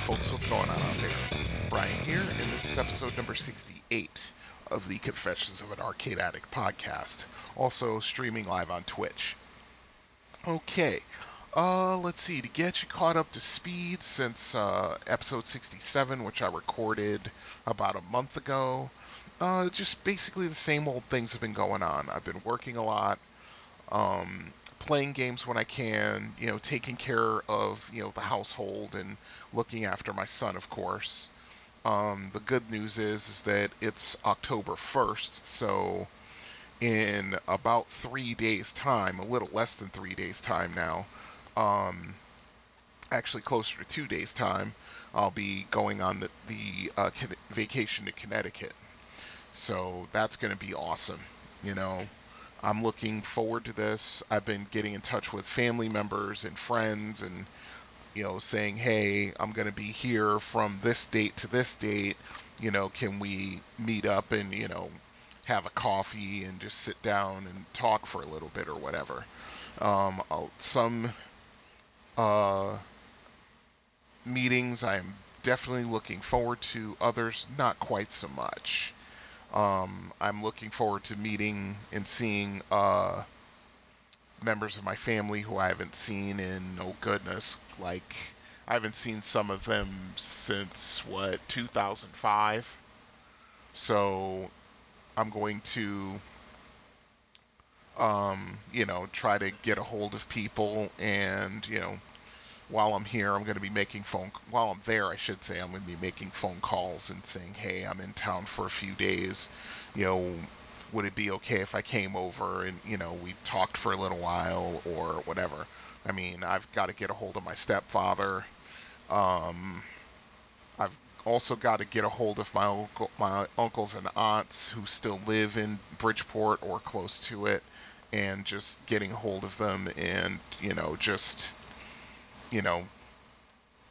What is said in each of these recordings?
folks, what's going on out there? Brian here, and this is episode number 68 of the Confessions of an Arcade Addict podcast, also streaming live on Twitch. Okay, uh, let's see, to get you caught up to speed since uh, episode 67, which I recorded about a month ago, uh, just basically the same old things have been going on. I've been working a lot, um, playing games when I can, you know, taking care of, you know, the household and looking after my son, of course. Um, the good news is, is that it's October 1st, so in about three days' time, a little less than three days' time now, um, actually closer to two days' time, I'll be going on the, the uh, vacation to Connecticut. So that's going to be awesome. You know, I'm looking forward to this. I've been getting in touch with family members and friends and, you know, saying, hey, I'm going to be here from this date to this date. You know, can we meet up and, you know, have a coffee and just sit down and talk for a little bit or whatever. Um, some uh, meetings I'm definitely looking forward to, others not quite so much. Um, I'm looking forward to meeting and seeing uh, members of my family who I haven't seen in, oh goodness, like, I haven't seen some of them since, what, 2005? So, I'm going to um, you know, try to get a hold of people and, you know, while I'm here, I'm going to be making phone, while I'm there, I should say, I'm going to be making phone calls and saying, hey, I'm in town for a few days. You know, would it be okay if I came over and, you know, we talked for a little while or whatever? I mean, I've got to get a hold of my stepfather. Um, I've also got to get a hold of my uncle, my uncles and aunts who still live in Bridgeport or close to it and just getting a hold of them and, you know, just, you know,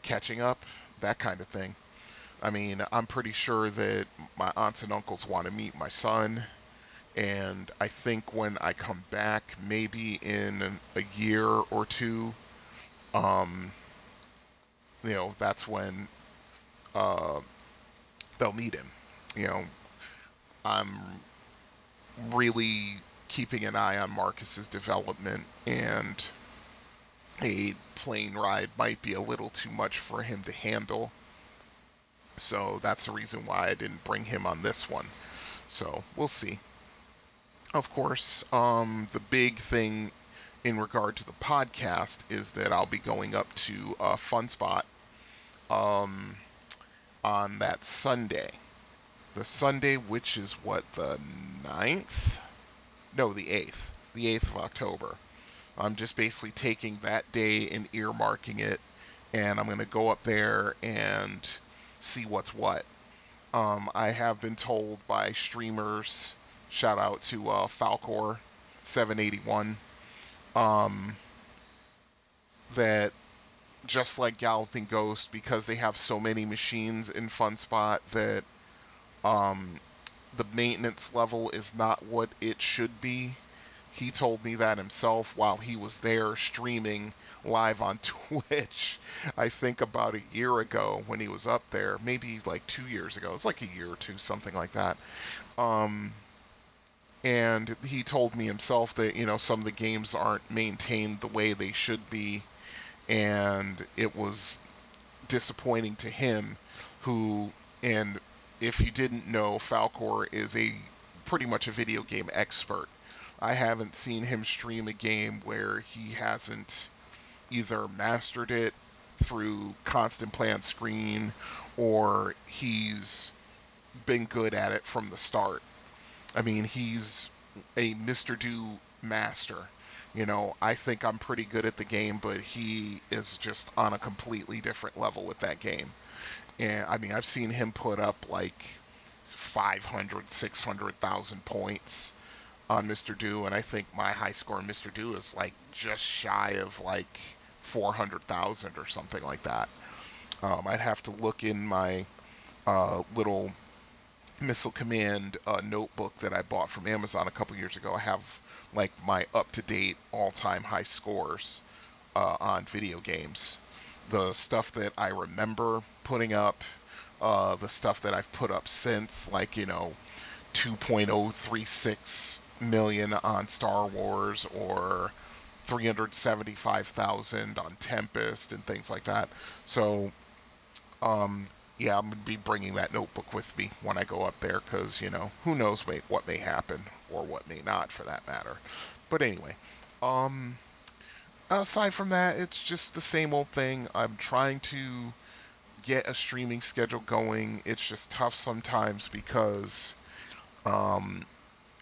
catching up, that kind of thing. I mean, I'm pretty sure that my aunts and uncles want to meet my son, and I think when I come back, maybe in a year or two, um, you know, that's when uh, they'll meet him. You know, I'm really keeping an eye on Marcus's development, and a plane ride might be a little too much for him to handle. So that's the reason why I didn't bring him on this one. So we'll see. Of course, um, the big thing in regard to the podcast is that I'll be going up to uh, Fun Spot um, on that Sunday. The Sunday, which is what, the 9th? no, the 8th, the 8th of October. I'm just basically taking that day and earmarking it, and I'm going to go up there and see what's what. Um, I have been told by streamers, shout out to uh, Falcor781, um, that just like Galloping Ghost, because they have so many machines in Fun Spot, that um, the maintenance level is not what it should be. He told me that himself while he was there streaming live on Twitch. I think about a year ago when he was up there, maybe like two years ago. It's like a year or two, something like that. Um, and he told me himself that you know some of the games aren't maintained the way they should be, and it was disappointing to him, who and if you didn't know, Falcor is a pretty much a video game expert. I haven't seen him stream a game where he hasn't either mastered it through constant play on screen or he's been good at it from the start. I mean, he's a Mr. Do master. You know, I think I'm pretty good at the game, but he is just on a completely different level with that game. And I mean, I've seen him put up like 500, 600,000 points on Mr. Do, and I think my high score on Mr. Do is like just shy of like 400,000 or something like that. Um, I'd have to look in my uh, little Missile Command uh, notebook that I bought from Amazon a couple years ago. I have like my up to date all time high scores uh, on video games. The stuff that I remember putting up, uh, the stuff that I've put up since, like, you know, 2.036 million on Star Wars or 375,000 on Tempest and things like that. So, um, yeah, I'm going to be bringing that notebook with me when I go up there because, you know, who knows may, what may happen or what may not for that matter. But anyway, um, aside from that, it's just the same old thing. I'm trying to get a streaming schedule going. It's just tough sometimes because, um,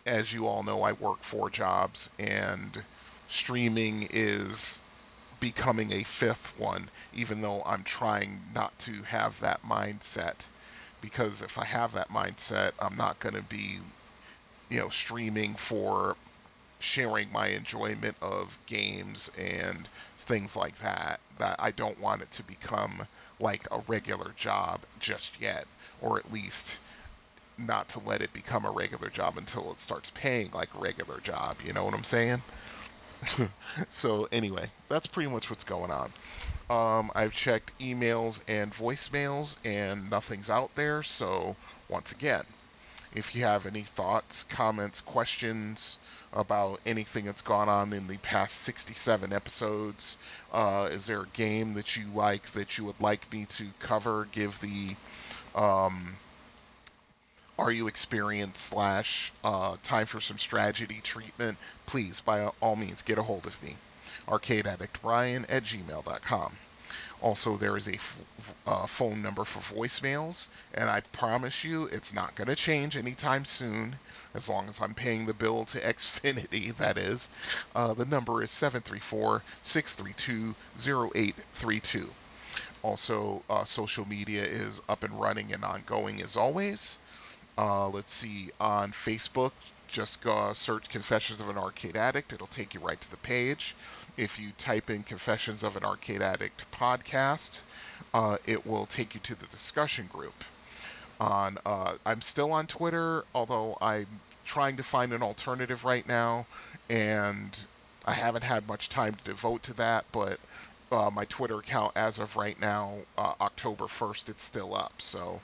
as you all know, I work four jobs and streaming is becoming a fifth one, even though I'm trying not to have that mindset. Because if I have that mindset, I'm not going to be, you know, streaming for sharing my enjoyment of games and things like that. That I don't want it to become like a regular job just yet, or at least not to let it become a regular job until it starts paying like a regular job. You know what I'm saying? so anyway, that's pretty much what's going on. Um, I've checked emails and voicemails, and nothing's out there. So once again, if you have any thoughts, comments, questions about anything that's gone on in the past 67 episodes, uh, is there a game that you like that you would like me to cover? Give the um, are you experienced slash uh, time for some strategy treatment, please, by all means, get a hold of me. Arcade Addict Brian at gmail.com. Also, there is a f- uh, phone number for voicemails, and I promise you it's not going to change anytime soon, as long as I'm paying the bill to Xfinity, that is. Uh, the number is 734 632 0832. Also, uh, social media is up and running and ongoing as always. Uh, let's see, on Facebook, just go search Confessions of an Arcade Addict. It'll take you right to the page. If you type in Confessions of an Arcade Addict podcast, uh, it will take you to the discussion group. On, uh, I'm still on Twitter, although I'm trying to find an alternative right now, and I haven't had much time to devote to that. But uh, my Twitter account, as of right now, uh, October 1st, it's still up. So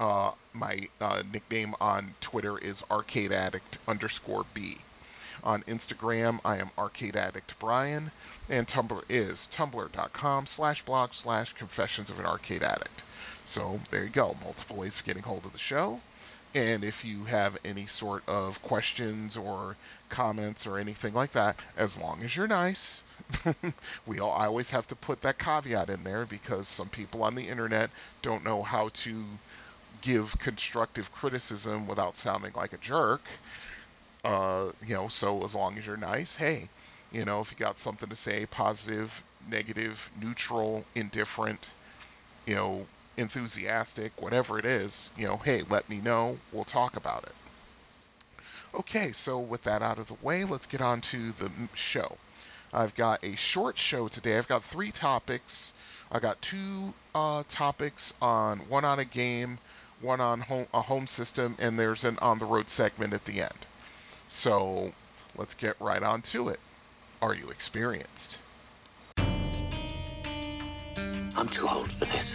uh, my uh, nickname on Twitter is Arcade Addict underscore B. On Instagram, I am Arcade Addict Brian, and Tumblr is tumblr.com slash blog slash confessions of an arcade addict. So there you go, multiple ways of getting hold of the show. And if you have any sort of questions or comments or anything like that, as long as you're nice, we all I always have to put that caveat in there because some people on the internet don't know how to give constructive criticism without sounding like a jerk. Uh, you know, so as long as you're nice, hey, you know, if you got something to say, positive, negative, neutral, indifferent, you know, enthusiastic, whatever it is, you know, hey, let me know. We'll talk about it. Okay, so with that out of the way, let's get on to the show. I've got a short show today. I've got three topics. I got two uh, topics on one on a game, one on home, a home system, and there's an on the road segment at the end. So let's get right on to it. Are you experienced? I'm too old for this.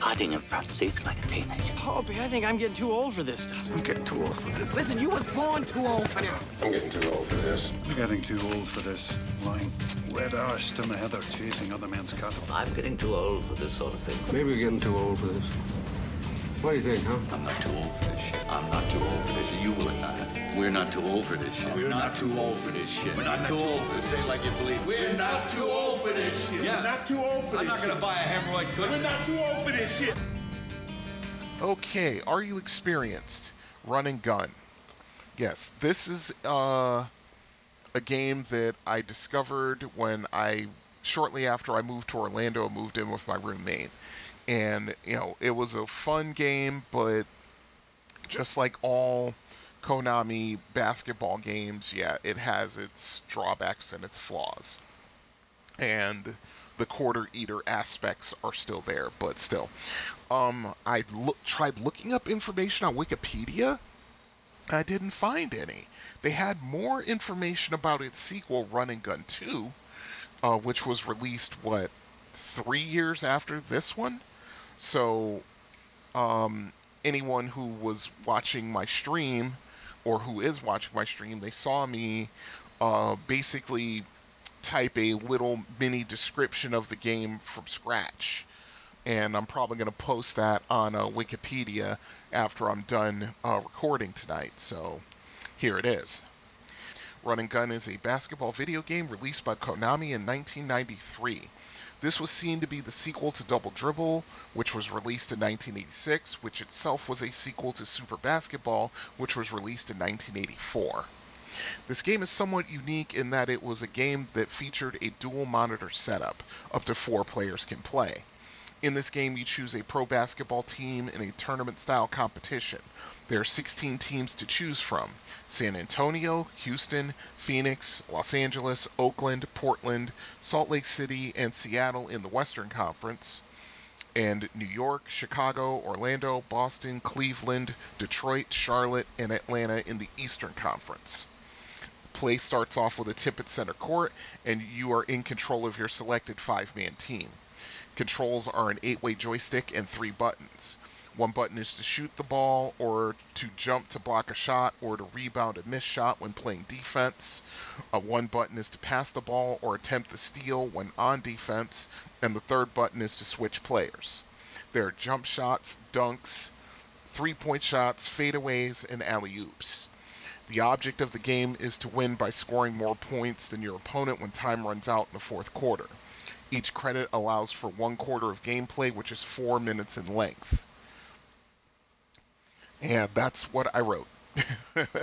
Hiding in front seats like a teenager. Poppy, I think I'm getting too old for this stuff. I'm getting too old for this. Listen, you was born too old for this. I'm getting too old for this. I'm getting too old for this. Lying wet arsed in the heather chasing other men's cattle. I'm getting too old for this sort of thing. Maybe we're getting too old for this. What do you think, huh? I'm not too old for this shit. I'm not too old for this shit. You will not. We're not too old for this shit. We're not too old for this shit. We're not too old for this. Say like you believe. We're not too old for this shit. Yeah. We're not too old for I'm this not gonna shit. buy a hemorrhoid cushion. We're not too old for this shit. Okay, are you experienced? Run and gun. Yes, this is uh, a game that I discovered when I, shortly after I moved to Orlando, moved in with my roommate. And, you know, it was a fun game, but just like all Konami basketball games, yeah, it has its drawbacks and its flaws. And the quarter eater aspects are still there, but still. Um, I look, tried looking up information on Wikipedia. I didn't find any. They had more information about its sequel, Run and Gun 2, uh, which was released, what, three years after this one? So, um, anyone who was watching my stream or who is watching my stream, they saw me uh, basically type a little mini description of the game from scratch. And I'm probably going to post that on uh, Wikipedia after I'm done uh, recording tonight. So here it is. Run and Gun is a basketball video game released by Konami in 1993. This was seen to be the sequel to Double Dribble, which was released in 1986, which itself was a sequel to Super Basketball, which was released in 1984. This game is somewhat unique in that it was a game that featured a dual monitor setup, up to four players can play. In this game, you choose a pro basketball team in a tournament style competition. There are 16 teams to choose from San Antonio, Houston, Phoenix, Los Angeles, Oakland, Portland, Salt Lake City, and Seattle in the Western Conference, and New York, Chicago, Orlando, Boston, Cleveland, Detroit, Charlotte, and Atlanta in the Eastern Conference. Play starts off with a tip at center court, and you are in control of your selected five man team. Controls are an eight way joystick and three buttons. One button is to shoot the ball, or to jump to block a shot, or to rebound a missed shot when playing defense. Uh, one button is to pass the ball or attempt the steal when on defense, and the third button is to switch players. There are jump shots, dunks, three point shots, fadeaways, and alley oops. The object of the game is to win by scoring more points than your opponent when time runs out in the fourth quarter. Each credit allows for one quarter of gameplay, which is four minutes in length. And that's what I wrote.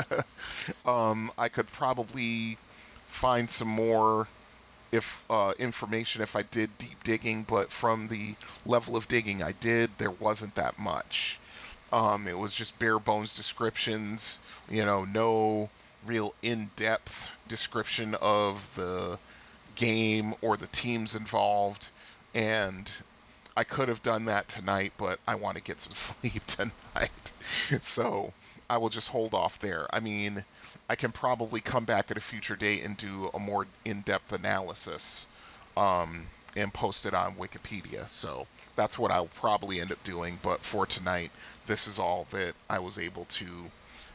um, I could probably find some more if uh, information if I did deep digging, but from the level of digging I did, there wasn't that much. Um, it was just bare bones descriptions, you know, no real in depth description of the game or the teams involved. And I could have done that tonight, but I want to get some sleep tonight. so I will just hold off there. I mean, I can probably come back at a future date and do a more in depth analysis um, and post it on Wikipedia. So that's what I'll probably end up doing. But for tonight, this is all that I was able to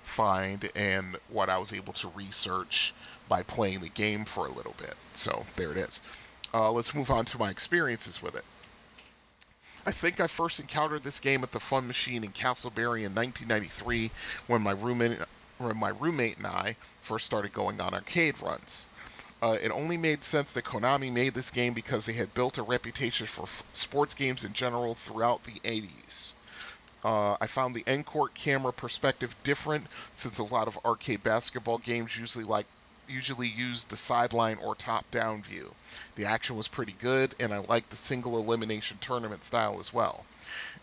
find and what I was able to research by playing the game for a little bit. So there it is. Uh, let's move on to my experiences with it. I think I first encountered this game at the Fun Machine in Casselberry in 1993 when my roommate, when my roommate and I first started going on arcade runs. Uh, it only made sense that Konami made this game because they had built a reputation for f- sports games in general throughout the 80s. Uh, I found the end camera perspective different since a lot of arcade basketball games usually like usually used the sideline or top down view. The action was pretty good, and I liked the single elimination tournament style as well.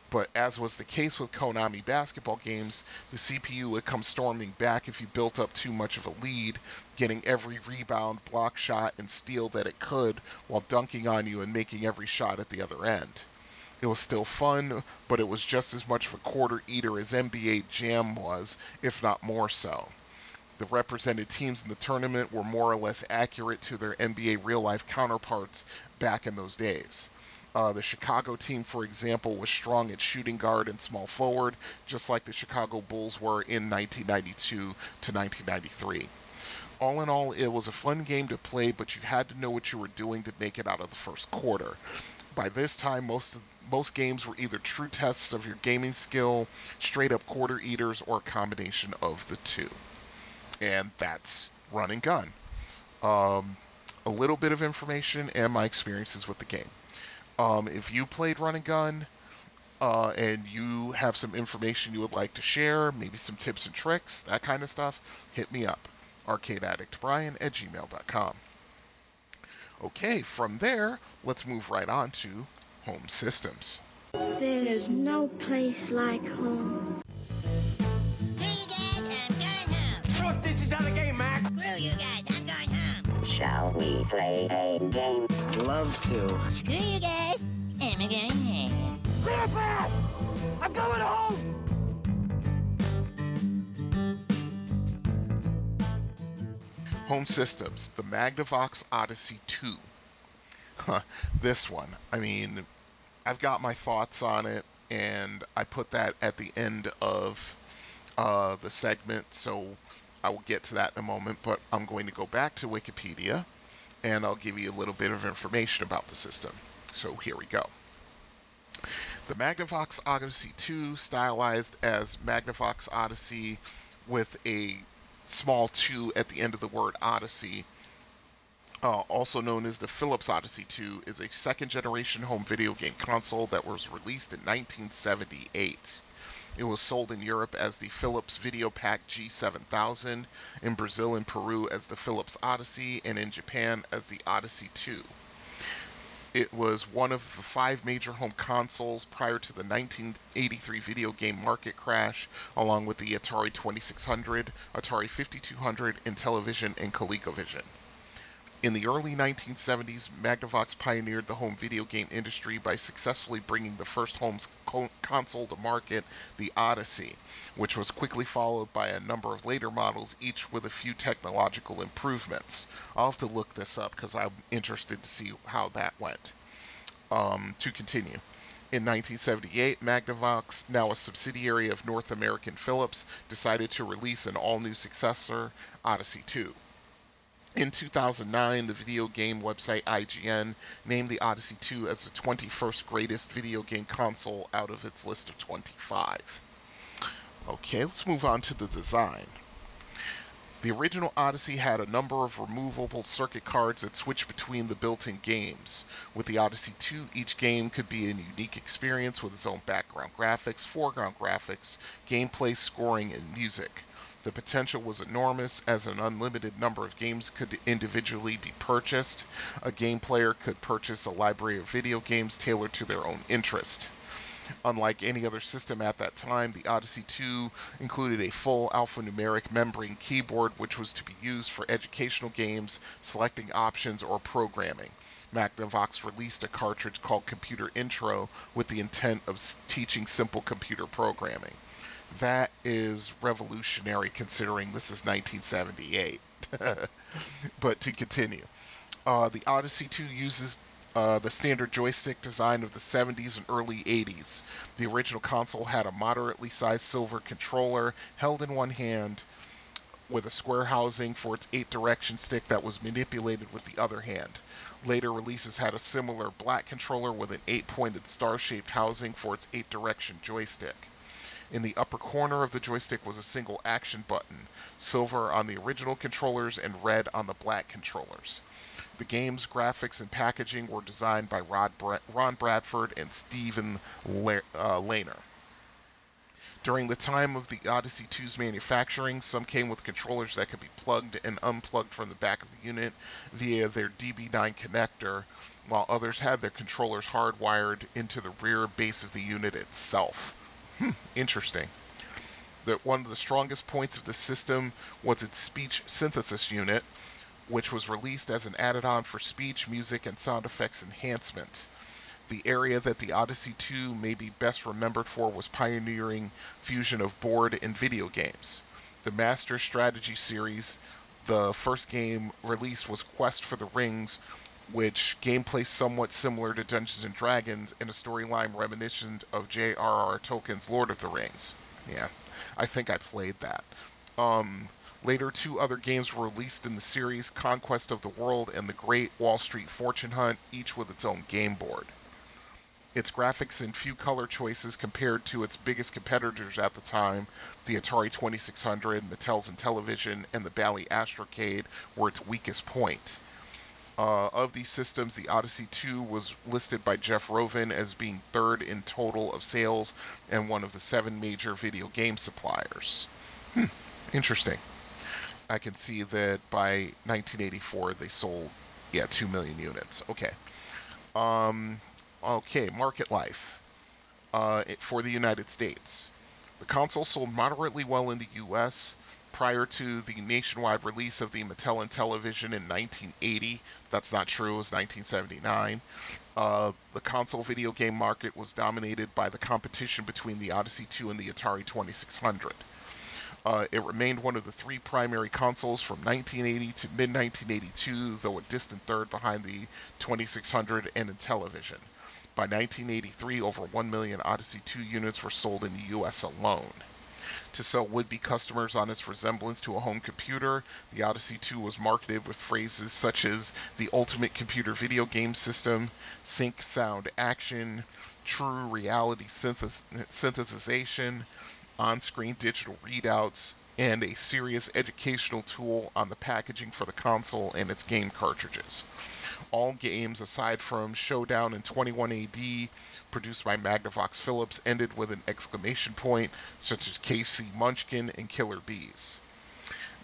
But as was the case with Konami basketball games, the CPU would come storming back if you built up too much of a lead, getting every rebound, block shot, and steal that it could while dunking on you and making every shot at the other end. It was still fun, but it was just as much of a quarter eater as NBA Jam was, if not more so the represented teams in the tournament were more or less accurate to their NBA real life counterparts back in those days. Uh, the Chicago team, for example, was strong at shooting guard and small forward, just like the Chicago Bulls were in 1992 to 1993. All in all, it was a fun game to play, but you had to know what you were doing to make it out of the first quarter. By this time, most of, most games were either true tests of your gaming skill, straight up quarter eaters, or a combination of the two and that's Run and Gun. Um, a little bit of information and my experiences with the game. Um, if you played Run and Gun uh, and you have some information you would like to share, maybe some tips and tricks, that kind of stuff, hit me up. ArcadeAddictBrian at gmail.com. Okay, from there, let's move right on to home systems. There's no place like home. Look, this the game, Mac. Screw you guys, I'm going home. Shall we play a game? Love to. Screw you guys. I'm a game. Clear path! I'm going home! Home systems, the Magnavox Odyssey 2. Huh, this one. I mean, I've got my thoughts on it, and I put that at the end of uh, the segment, so I will get to that in a moment. But I'm going to go back to Wikipedia, and I'll give you a little bit of information about the system. So here we go. The Magnavox Odyssey 2, stylized as Magnavox Odyssey with a small 2 at the end of the word Odyssey, uh, also known as the Philips Odyssey 2, is a second generation home video game console that was released in 1978. It was sold in Europe as the Philips VideoPack G7000, in Brazil and Peru as the Philips Odyssey, and in Japan as the Odyssey 2. It was one of the five major home consoles prior to the 1983 video game market crash, along with the Atari 2600, Atari 5200, Intellivision, and ColecoVision. In the early 1970s, Magnavox pioneered the home video game industry by successfully bringing the first home console to market, the Odyssey, which was quickly followed by a number of later models, each with a few technological improvements. I'll have to look this up because I'm interested to see how that went. Um, to continue. In 1978, Magnavox, now a subsidiary of North American Philips, decided to release an all new successor, Odyssey 2. In 2009, the video game website IGN named the Odyssey 2 as the 21st greatest video game console out of its list of 25. Okay, let's move on to the design. The original Odyssey had a number of removable circuit cards that switched between the built in games. With the Odyssey 2, each game could be a unique experience with its own background graphics, foreground graphics, gameplay, scoring, and music. The potential was enormous as an unlimited number of games could individually be purchased. A game player could purchase a library of video games tailored to their own interest. Unlike any other system at that time, the Odyssey 2 included a full alphanumeric membrane keyboard which was to be used for educational games, selecting options, or programming. Magnavox released a cartridge called Computer Intro with the intent of teaching simple computer programming. That is revolutionary considering this is 1978. but to continue, uh, the Odyssey 2 uses uh, the standard joystick design of the 70s and early 80s. The original console had a moderately sized silver controller held in one hand with a square housing for its eight direction stick that was manipulated with the other hand. Later releases had a similar black controller with an eight pointed star shaped housing for its eight direction joystick. In the upper corner of the joystick was a single action button, silver on the original controllers and red on the black controllers. The game's graphics and packaging were designed by Bra- Ron Bradford and Stephen La- uh, Lehner. During the time of the Odyssey 2's manufacturing, some came with controllers that could be plugged and unplugged from the back of the unit via their DB9 connector, while others had their controllers hardwired into the rear base of the unit itself. Hmm, interesting. That one of the strongest points of the system was its speech synthesis unit, which was released as an added on for speech, music, and sound effects enhancement. The area that the Odyssey 2 may be best remembered for was pioneering fusion of board and video games. The Master Strategy series, the first game released was Quest for the Rings, which gameplay somewhat similar to Dungeons and Dragons and a storyline reminiscent of J.R.R. Tolkien's Lord of the Rings. Yeah, I think I played that. Um, Later, two other games were released in the series Conquest of the World and The Great Wall Street Fortune Hunt, each with its own game board. Its graphics and few color choices compared to its biggest competitors at the time, the Atari 2600, Mattel's Intellivision, and the Bally Astrocade, were its weakest point. Uh, of these systems, the Odyssey 2 was listed by Jeff Rovin as being third in total of sales and one of the seven major video game suppliers. Hmm, interesting. I can see that by 1984 they sold, yeah, 2 million units. Okay. Um, okay, market life uh, for the United States. The console sold moderately well in the U.S. prior to the nationwide release of the Mattel Intellivision in 1980. That's not true, it was 1979. Uh, the console video game market was dominated by the competition between the Odyssey 2 and the Atari 2600. Uh, it remained one of the three primary consoles from 1980 to mid 1982, though a distant third behind the 2600 and Intellivision. By 1983, over 1 million Odyssey 2 units were sold in the US alone. To sell would be customers on its resemblance to a home computer, the Odyssey 2 was marketed with phrases such as the ultimate computer video game system, sync sound action, true reality synthesis- synthesization, on screen digital readouts, and a serious educational tool on the packaging for the console and its game cartridges. All games, aside from Showdown and 21 AD, produced by Magnavox Philips, ended with an exclamation point, such as KC Munchkin and Killer Bees.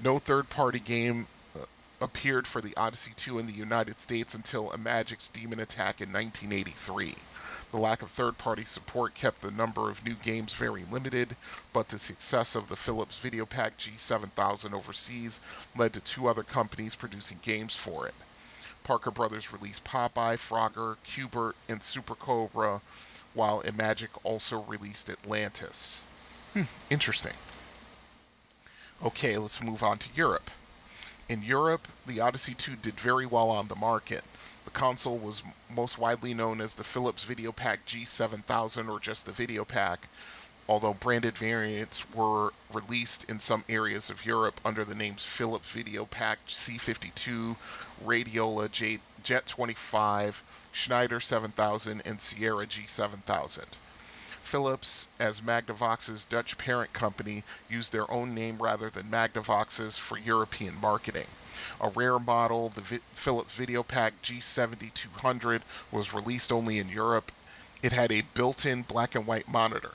No third party game uh, appeared for the Odyssey 2 in the United States until Imagic's Demon Attack in 1983. The lack of third party support kept the number of new games very limited, but the success of the Philips VideoPack G7000 overseas led to two other companies producing games for it. Parker Brothers released Popeye, Frogger, Q*bert, and Super Cobra, while Imagic also released Atlantis. Hmm, interesting. Okay, let's move on to Europe. In Europe, the Odyssey 2 did very well on the market. The console was most widely known as the Philips VideoPack G7000 or just the VideoPack, although branded variants were released in some areas of Europe under the names Philips VideoPack C52, Radiola J- Jet 25, Schneider 7000, and Sierra G7000. Philips, as Magnavox's Dutch parent company, used their own name rather than Magnavox's for European marketing. A rare model, the Philips VideoPack G7200, was released only in Europe. It had a built in black and white monitor.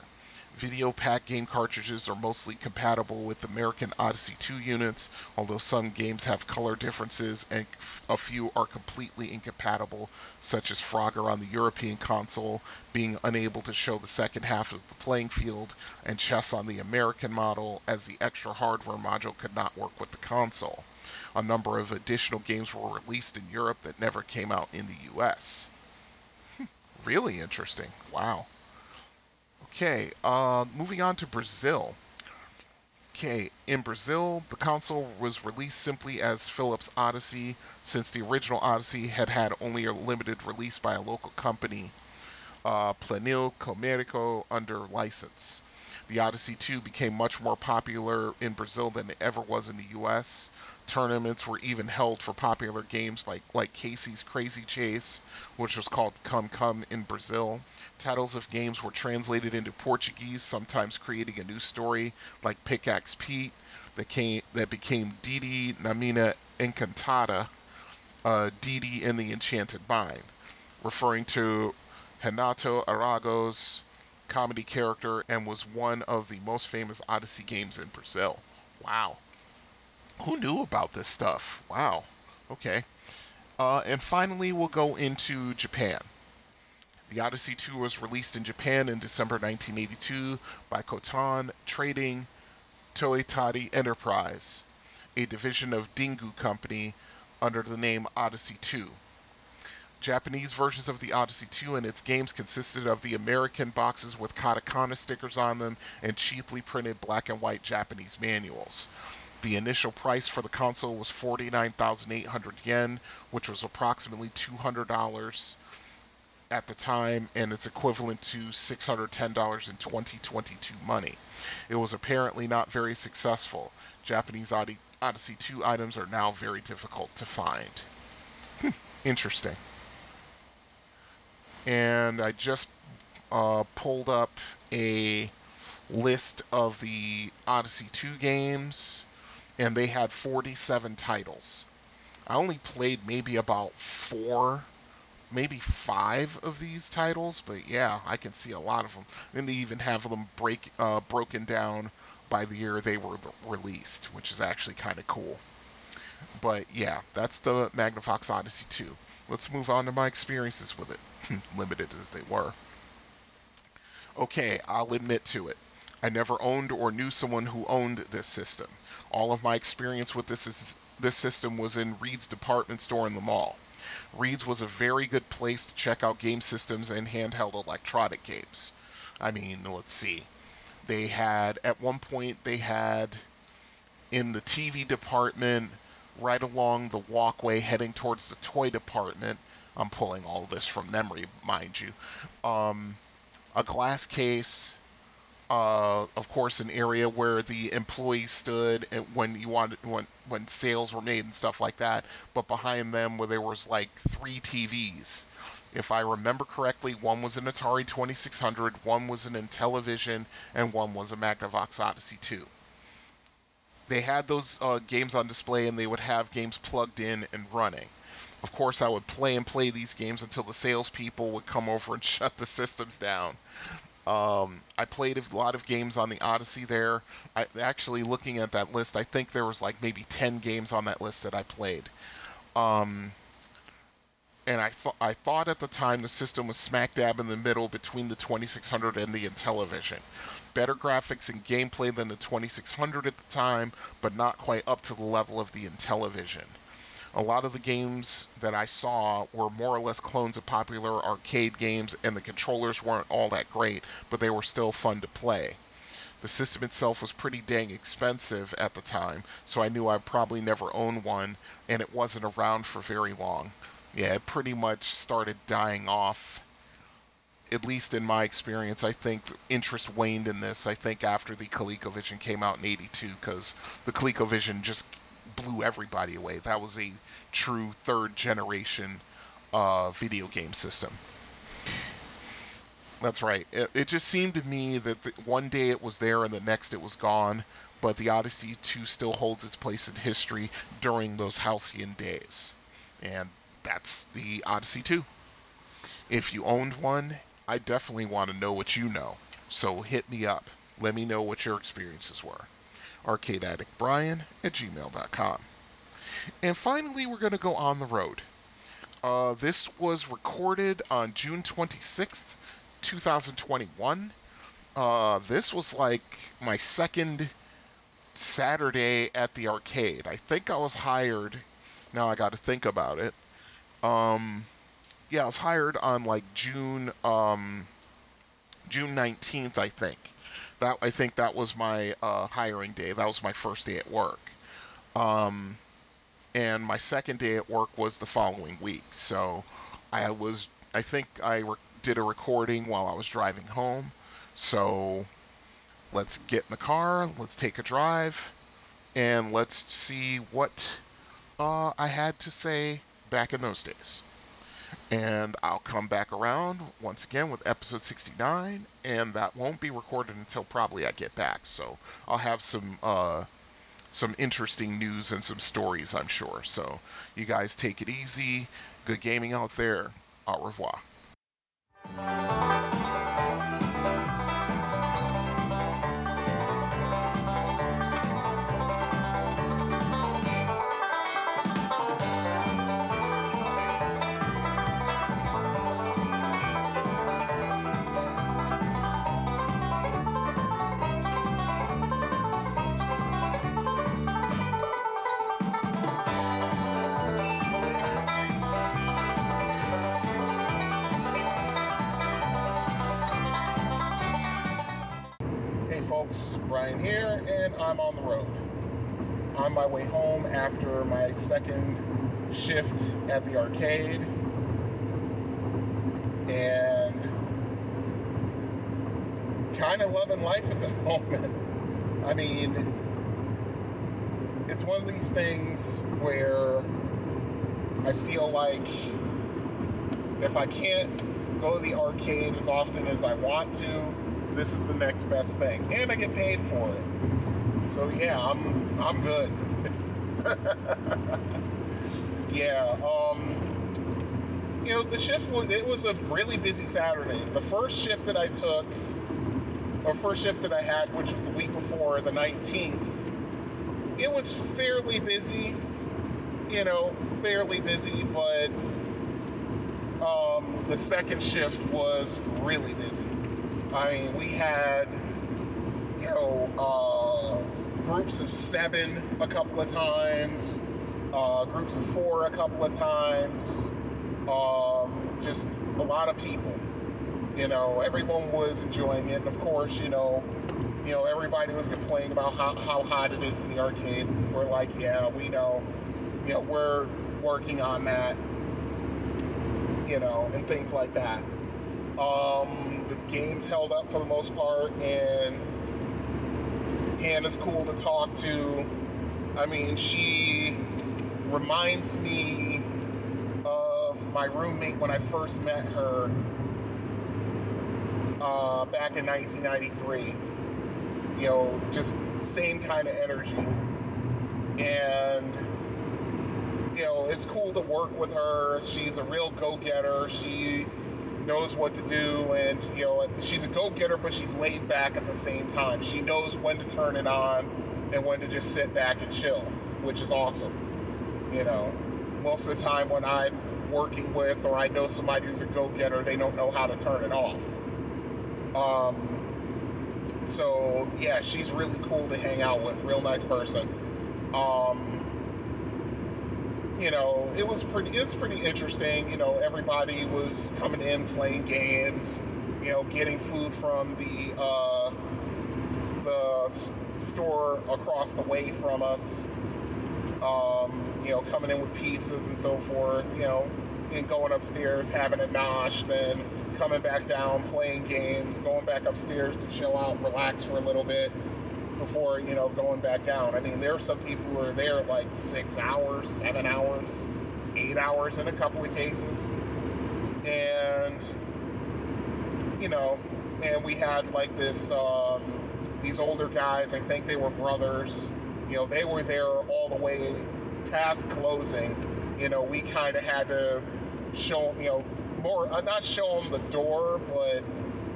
VideoPack game cartridges are mostly compatible with American Odyssey 2 units, although some games have color differences and a few are completely incompatible, such as Frogger on the European console being unable to show the second half of the playing field, and Chess on the American model, as the extra hardware module could not work with the console. A number of additional games were released in Europe that never came out in the US. really interesting. Wow. Okay, uh, moving on to Brazil. Okay, in Brazil, the console was released simply as Philips Odyssey, since the original Odyssey had had only a limited release by a local company, uh, Planil Comerico, under license. The Odyssey 2 became much more popular in Brazil than it ever was in the US. Tournaments were even held for popular games like, like Casey's Crazy Chase, which was called Come Come in Brazil. Titles of games were translated into Portuguese, sometimes creating a new story, like Pickaxe Pete, that, came, that became Didi na Mina Encantada, uh, Didi in the Enchanted Mine, referring to Renato Aragão's comedy character and was one of the most famous Odyssey games in Brazil. Wow. Who knew about this stuff? Wow. Okay. Uh, and finally, we'll go into Japan. The Odyssey 2 was released in Japan in December 1982 by Kotan Trading Toitari Enterprise, a division of Dingu Company under the name Odyssey 2. Japanese versions of the Odyssey 2 and its games consisted of the American boxes with katakana stickers on them and cheaply printed black and white Japanese manuals. The initial price for the console was 49,800 yen, which was approximately $200 at the time, and it's equivalent to $610 in 2022 money. It was apparently not very successful. Japanese Odyssey 2 items are now very difficult to find. Interesting. And I just uh, pulled up a list of the Odyssey 2 games, and they had 47 titles. I only played maybe about four, maybe five of these titles, but yeah, I can see a lot of them. And they even have them break uh, broken down by the year they were released, which is actually kind of cool. But yeah, that's the Magnavox Odyssey 2. Let's move on to my experiences with it, limited as they were. Okay, I'll admit to it. I never owned or knew someone who owned this system. All of my experience with this is, this system was in Reed's department store in the mall. Reed's was a very good place to check out game systems and handheld electronic games. I mean, let's see. They had at one point they had in the TV department right along the walkway heading towards the toy department. I'm pulling all this from memory, mind you. Um, a glass case, uh, of course, an area where the employees stood when you wanted when when sales were made and stuff like that. But behind them, where there was like three TVs. If I remember correctly, one was an Atari 2600, one was an Intellivision, and one was a Magnavox Odyssey 2 they had those uh, games on display and they would have games plugged in and running. Of course, I would play and play these games until the salespeople would come over and shut the systems down. Um, I played a lot of games on the Odyssey there. I actually looking at that list, I think there was like maybe ten games on that list that I played. Um, and I thought I thought at the time the system was smack dab in the middle between the 2600 and the Intellivision better graphics and gameplay than the 2600 at the time, but not quite up to the level of the Intellivision. A lot of the games that I saw were more or less clones of popular arcade games, and the controllers weren't all that great, but they were still fun to play. The system itself was pretty dang expensive at the time, so I knew I'd probably never own one, and it wasn't around for very long. Yeah, it pretty much started dying off at least in my experience, I think interest waned in this. I think after the ColecoVision came out in '82, because the ColecoVision just blew everybody away. That was a true third generation uh, video game system. That's right. It, it just seemed to me that the, one day it was there and the next it was gone, but the Odyssey 2 still holds its place in history during those halcyon days. And that's the Odyssey 2. If you owned one I definitely want to know what you know. So hit me up. Let me know what your experiences were. ArcadeAddictBrian at gmail.com. And finally, we're going to go on the road. Uh, this was recorded on June 26th, 2021. Uh, this was like my second Saturday at the arcade. I think I was hired. Now I got to think about it. Um, yeah, I was hired on like June um, June nineteenth, I think. That I think that was my uh, hiring day. That was my first day at work. Um, and my second day at work was the following week. So I was, I think I re- did a recording while I was driving home. So let's get in the car, let's take a drive, and let's see what uh, I had to say back in those days. And I'll come back around once again with episode 69, and that won't be recorded until probably I get back. So I'll have some uh, some interesting news and some stories, I'm sure. So you guys take it easy. Good gaming out there. Au revoir. My way home after my second shift at the arcade, and kind of loving life at the moment. I mean, it's one of these things where I feel like if I can't go to the arcade as often as I want to, this is the next best thing, and I get paid for it. So yeah, I'm I'm good. yeah, um, you know the shift was it was a really busy Saturday. The first shift that I took, or first shift that I had, which was the week before the 19th, it was fairly busy. You know, fairly busy, but um, the second shift was really busy. I mean, we had you know, uh, groups of seven a couple of times, uh, groups of four a couple of times, um, just a lot of people. You know, everyone was enjoying it, and of course, you know, you know, everybody was complaining about how, how hot it is in the arcade. We're like, yeah, we know, you know, we're working on that, you know, and things like that. Um, the games held up for the most part, and Hannah's cool to talk to. I mean, she reminds me of my roommate when I first met her uh, back in 1993. You know, just same kind of energy. And, you know, it's cool to work with her. She's a real go getter. She knows what to do. And, you know, she's a go getter, but she's laid back at the same time. She knows when to turn it on and when to just sit back and chill, which is awesome. You know, most of the time when I'm working with or I know somebody who's a go getter, they don't know how to turn it off. Um, so yeah, she's really cool to hang out with. Real nice person. Um, you know, it was pretty. It's pretty interesting. You know, everybody was coming in playing games. You know, getting food from the uh, the store across the way from us. Um, you know, coming in with pizzas and so forth. You know, and going upstairs having a nosh, then coming back down, playing games, going back upstairs to chill out, relax for a little bit before, you know, going back down. I mean, there are some people who are there like six hours, seven hours, eight hours in a couple of cases. And, you know, and we had like this, um, these older guys, I think they were brothers, you know, they were there all the way past closing. You know, we kind of had to show, you know, more uh, not show them the door, but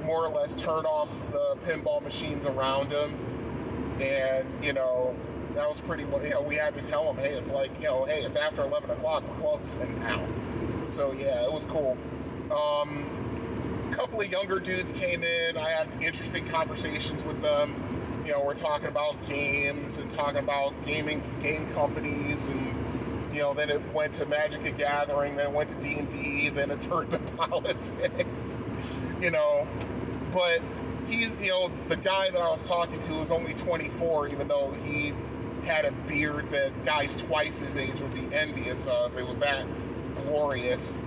more or less turn off the pinball machines around them. And you know, that was pretty. You know, we had to tell them, hey, it's like you know, hey, it's after 11 o'clock, we're closing now. So yeah, it was cool. Um, a couple of younger dudes came in. I had interesting conversations with them. You know, we're talking about games and talking about gaming game companies and you know, then it went to Magic the Gathering, then it went to D and D, then it turned to politics. you know, but he's you know the guy that I was talking to was only 24, even though he had a beard that guys twice his age would be envious of. It was that glorious.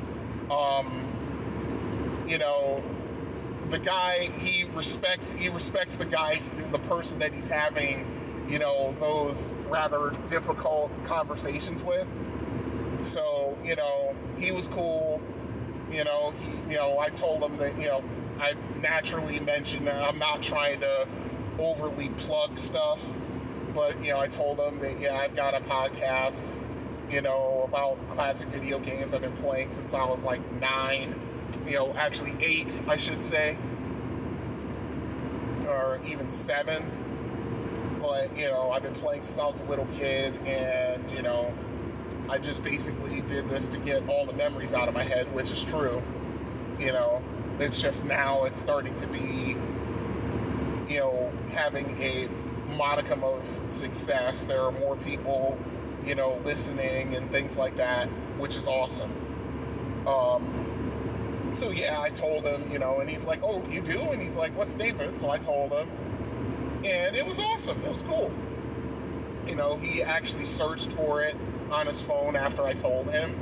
Um, you know, the guy he respects he respects the guy the person that he's having you know those rather difficult conversations with so you know he was cool you know he you know i told him that you know i naturally mentioned that i'm not trying to overly plug stuff but you know i told them that yeah i've got a podcast you know about classic video games i've been playing since i was like nine you know actually eight i should say or even seven. But you know i've been playing since i was a little kid and you know i just basically did this to get all the memories out of my head which is true you know it's just now it's starting to be you know having a modicum of success. There are more people you know listening and things like that which is awesome. Um so yeah i told him you know and he's like oh you do? And he's like what's it so i told him. And it was awesome. It was cool. You know he actually searched for it on his phone after i told him.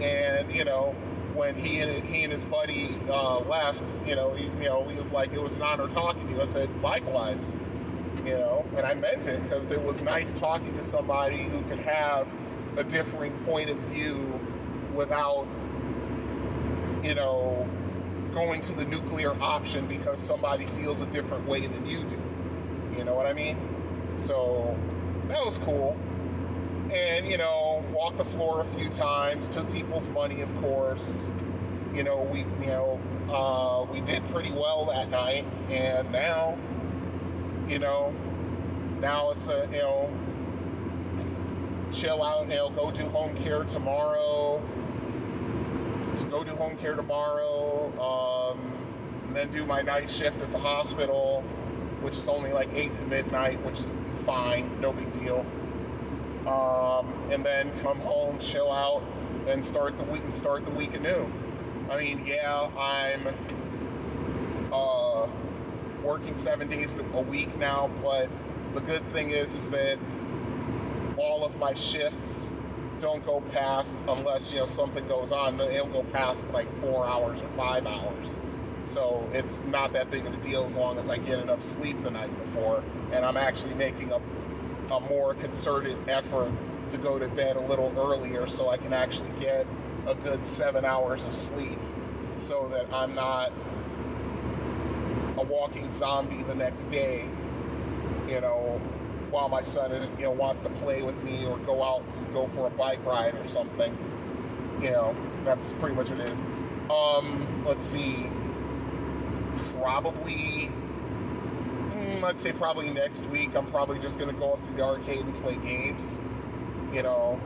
And you know when he and he and his buddy uh, left you know he, you know he was like it was an honor talking to you. I said likewise you know and i meant it because it was nice talking to somebody who could have a differing point of view without you know going to the nuclear option because somebody feels a different way than you do. You know what i mean? So that was cool and you know walked the floor a few times took people's money of course you know we you know uh, we did pretty well that night and now you know now it's a you know chill out you know go do home care tomorrow go do home care tomorrow um, and then do my night shift at the hospital which is only like 8 to midnight, which is fine, no big deal. Um, and then come home, chill out, and start the week and start the week anew. I mean, yeah, I'm uh, working seven days a week now, but the good thing is is that all of my shifts don't go past unless you know something goes on. It'll go past like four hours or five hours. So it's not that big of a deal as long as I get enough sleep the night before, and I'm actually making a, a more concerted effort to go to bed a little earlier so I can actually get a good seven hours of sleep so that I'm not a walking zombie the next day, you know, while my son you know wants to play with me or go out and go for a bike ride or something. You know, that's pretty much what it is. Um, let's see. Probably mm, I'd say probably next week I'm probably just gonna go up to the arcade and play games. You know.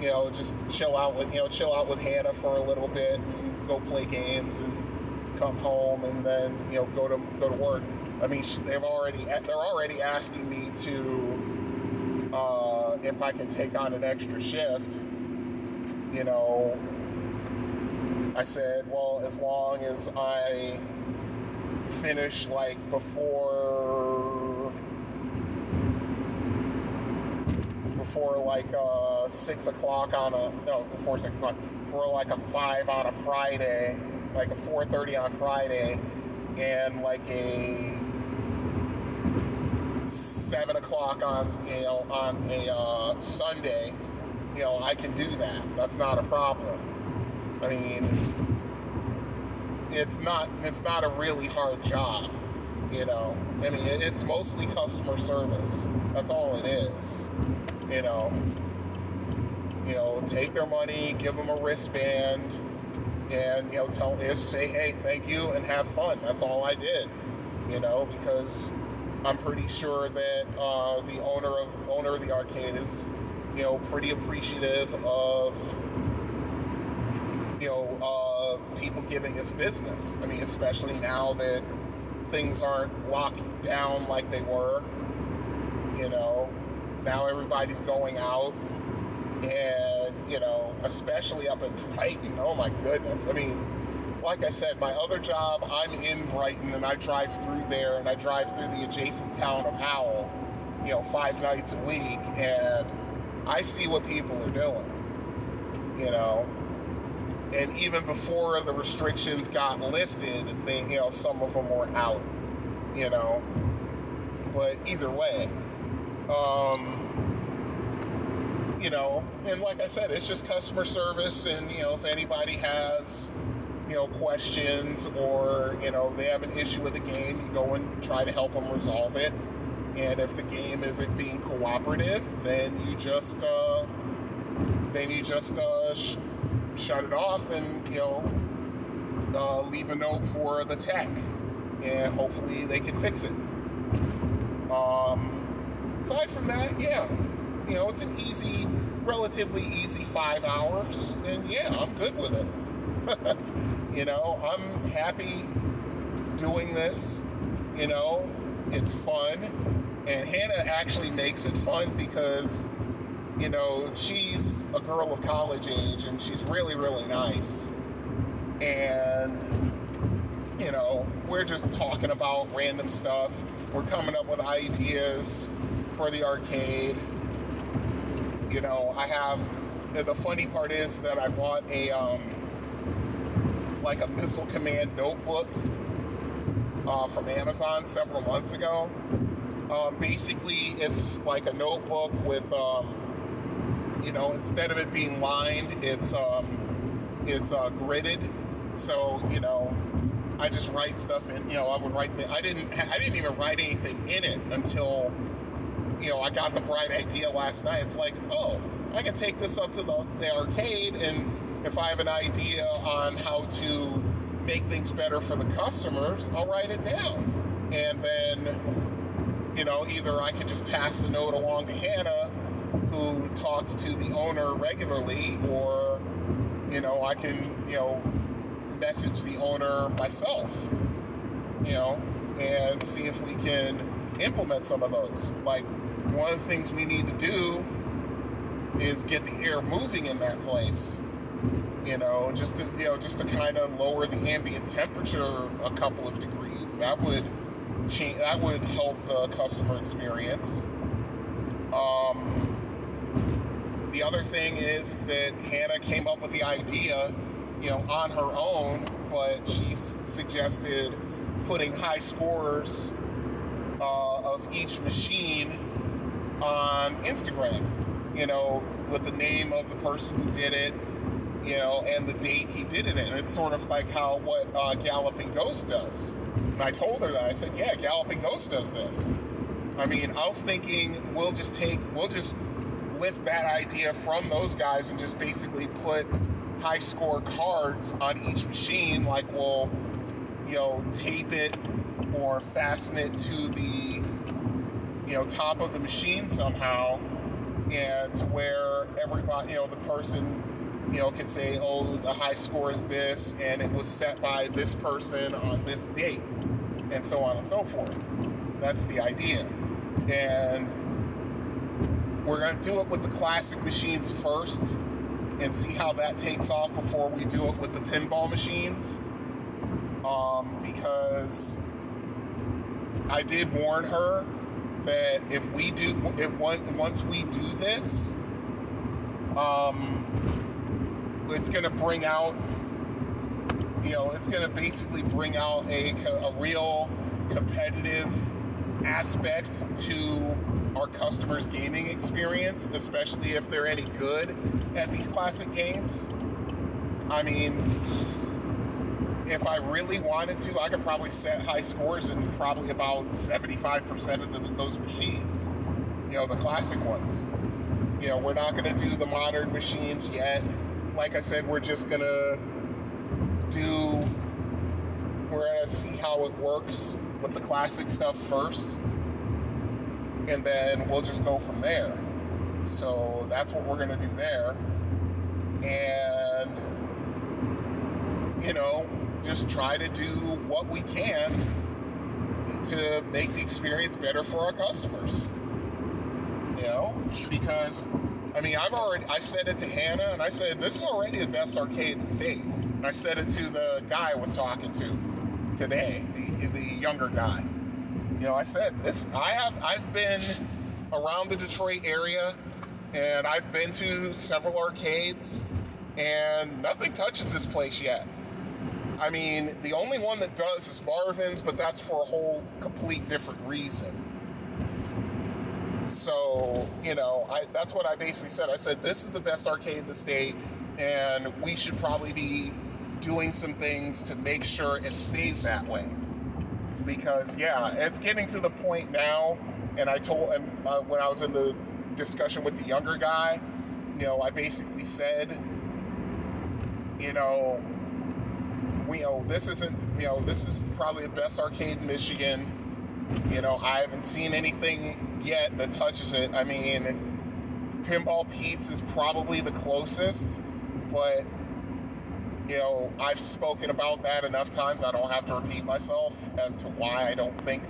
You know, just chill out with you know, chill out with Hannah for a little bit and go play games and come home and then you know go to go to work. I mean, they've already they're already asking me to uh, if I can take on an extra shift. You know, I said, well, as long as I finish like before before like uh, six o'clock on a no before six o'clock for like a five on a Friday, like a four thirty on Friday, and like a seven o'clock on you know on a uh, Sunday, you know I can do that. That's not a problem. I mean, it's not it's not a really hard job. You know, I mean it's mostly customer service. That's all it is. You know, you know, take their money, give them a wristband, and you know tell them say hey thank you and have fun. That's all I did. You know because I'm pretty sure that uh, the owner of owner of the arcade is, you know, pretty appreciative of, you know, people giving us business. I mean, especially now that things aren't locked down like they were. You know, now everybody's going out, and you know, especially up in Brighton. Oh my goodness! I mean like I said, my other job, I'm in Brighton and I drive through there and I drive through the adjacent town of Howell, you know, five nights a week, and I see what people are doing, you know. And even before the restrictions got lifted, they, you know, some of them were out, you know. But either way, um, you know, and like I said, it's just customer service, and you know, if anybody has you know, questions or, you know, they have an issue with the game, you go and try to help them resolve it. And if the game isn't being cooperative, then you just, uh, then you just uh, shut it off and, you know, uh, leave a note for the tech. And hopefully they can fix it. Um, aside from that, yeah, you know, it's an easy, relatively easy five hours. And yeah, I'm good with it. you know, I'm happy doing this. You know, it's fun. And Hannah actually makes it fun because, you know, she's a girl of college age and she's really, really nice. And, you know, we're just talking about random stuff. We're coming up with ideas for the arcade. You know, I have the funny part is that I bought a um, like a Missile Command notebook uh, from Amazon several months ago. Um, basically, it's like a notebook with, um, you know, instead of it being lined, it's um, it's uh, gridded. So you know, I just write stuff in. You know, I would write. The, I didn't. I didn't even write anything in it until, you know, I got the bright idea last night. It's like, oh, I can take this up to the, the arcade and if I have an idea on how to make things better for the customers, I'll write it down. And then, you know, either I can just pass the note along to Hannah, talks to the owner regularly, or, you know, I can, you know, message the owner myself. You know, and see if we can implement some of those. Like one of the things we need to do is get the air moving in that place. You know, just to you know, just to kind of lower the ambient temperature a couple of degrees. That would change. That would help the customer experience. Um, the other thing is, is that Hannah came up with the idea, you know, on her own, but she suggested putting high scores uh, of each machine on Instagram. You know, with the name of the person who did it, you know, and the date he did it in. It's sort of like how what uh, Galloping Ghost does. And I told her that. I said, "Yeah, Galloping Ghost does this." I mean, I was thinking we'll just take, we'll just lift that idea from those guys and just basically put high score cards on each machine. Like we'll, you know, tape it or fasten it to the, you know, top of the machine somehow, and to where everybody, you know, the person, you know, can say, oh, the high score is this, and it was set by this person on this date, and so on and so forth. That's the idea. And we're going to do it with the classic machines first and see how that takes off before we do it with the pinball machines. Um, because I did warn her that if we do it once we do this, um, it's going to bring out, you know, it's going to basically bring out a, a real competitive aspect to our customers' gaming experience, especially if they're any good at these classic games. I mean, if I really wanted to, I could probably set high scores in probably about 75% of the, those machines. You know, the classic ones. You know, we're not going to do the modern machines yet. Like I said, we're just going to do, we're going to see how it works with the classic stuff first. And then we'll just go from there. So that's what we're going to do there. And, you know, just try to do what we can to make the experience better for our customers. You know, because I mean, I've already I said it to Hannah, and I said this is already the best arcade in the state. And I said it to the guy I was talking to today, the, the younger guy. You know, I said this. I have I've been around the Detroit area, and I've been to several arcades, and nothing touches this place yet. I mean, the only one that does is Marvin's, but that's for a whole complete different reason. So, you know, I, that's what I basically said. I said, this is the best arcade in the state, and we should probably be doing some things to make sure it stays that way. Because, yeah, it's getting to the point now, and I told and uh, when I was in the discussion with the younger guy, you know, I basically said, you know, we, you know, this isn't, you know, this is probably the best arcade in Michigan. You know, I haven't seen anything yet that touches it. I mean, Pinball Pete's is probably the closest, but, you know, I've spoken about that enough times. I don't have to repeat myself as to why I don't think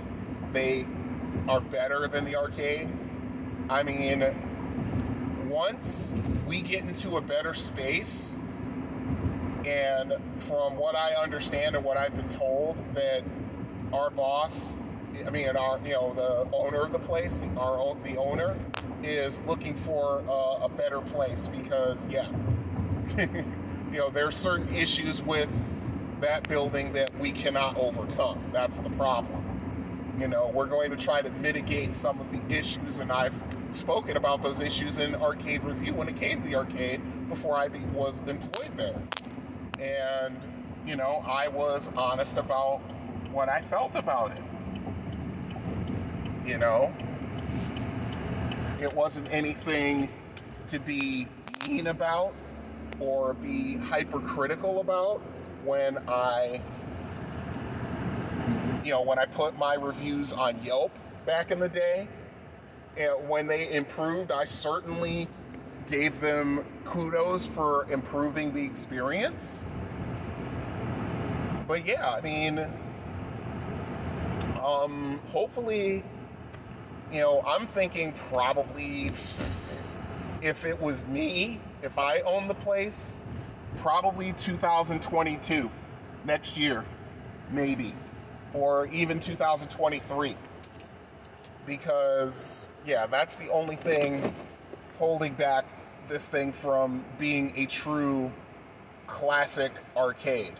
they are better than the arcade. I mean, once we get into a better space, and from what I understand and what I've been told, that our boss, I mean, our you know the owner of the place, our the owner, is looking for a better place because yeah, you know there's certain issues with that building that we cannot overcome. That's the problem. You know, we're going to try to mitigate some of the issues, and I've spoken about those issues in Arcade Review when it came to the arcade before I was employed there and you know i was honest about what i felt about it you know it wasn't anything to be mean about or be hypercritical about when i you know when i put my reviews on yelp back in the day and when they improved i certainly gave them kudos for improving the experience. But yeah, I mean, Um, hopefully, you know, I'm thinking probably if it was me, if I own the place, probably 2022, next year, maybe, or even 2023. Because, yeah, that's the only thing holding back this thing from being a true classic arcade.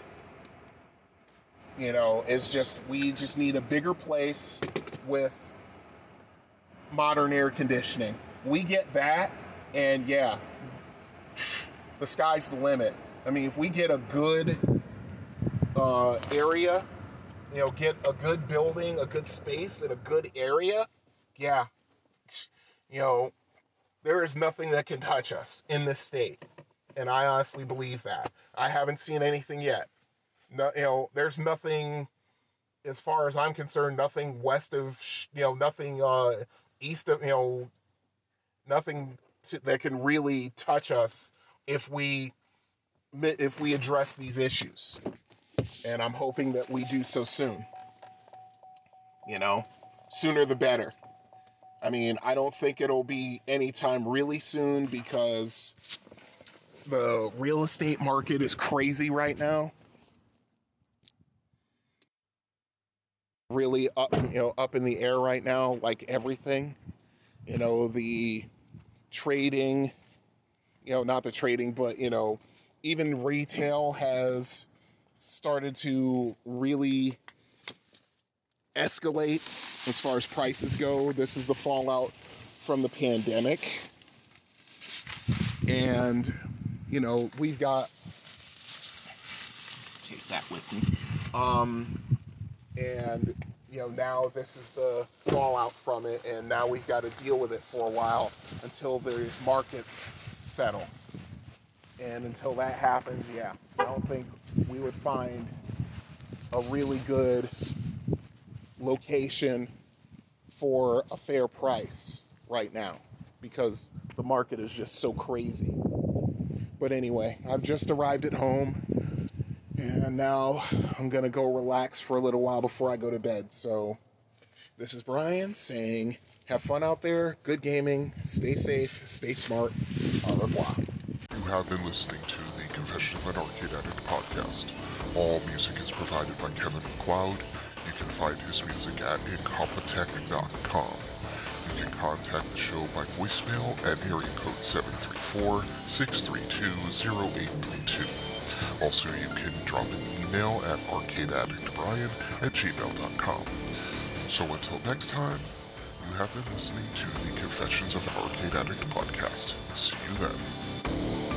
You know, it's just, we just need a bigger place with modern air conditioning. We get that, and yeah, the sky's the limit. I mean, if we get a good uh, area, you know, get a good building, a good space, and a good area, yeah, you know, there is nothing that can touch us in this state. And I honestly believe that. I haven't seen anything yet. No, you know, there's nothing, as far as I'm concerned, nothing west of, you know, nothing uh, east of, you know, nothing to, that can really touch us if we if we address these issues. And I'm hoping that we do so soon. You know, sooner the better. I mean, I don't think it'll be anytime really soon because the real estate market is crazy right now. Really up, you know, up in the air right now, like everything. You know, the trading, you know, not the trading, but, you know, even retail has started to really escalate as far as prices go. This is the fallout from the pandemic. And, you know, we've got, take that with me. Um, and, you know, now this is the fallout from it, and now we've got to deal with it for a while until the markets settle. And until that happens, yeah, I don't think we would find a really good location for a fair price right now because the market is just so crazy. But anyway, I've just arrived at home and now I'm gonna go relax for a little while before I go to bed. So this is Brian saying, have fun out there, good gaming, stay safe, stay smart, au revoir. You have been listening to the Confessions of an Arcade Addict podcast. All music is provided by Kevin MacLeod. You can find his music at incompetech.com. You can contact the show by voicemail at area code 734-632-0832. Also, you can drop an email at arcadeaddictbrian at gmail.com. So until next time, you have been listening to the Confessions of an Arcade Addict podcast. See you then.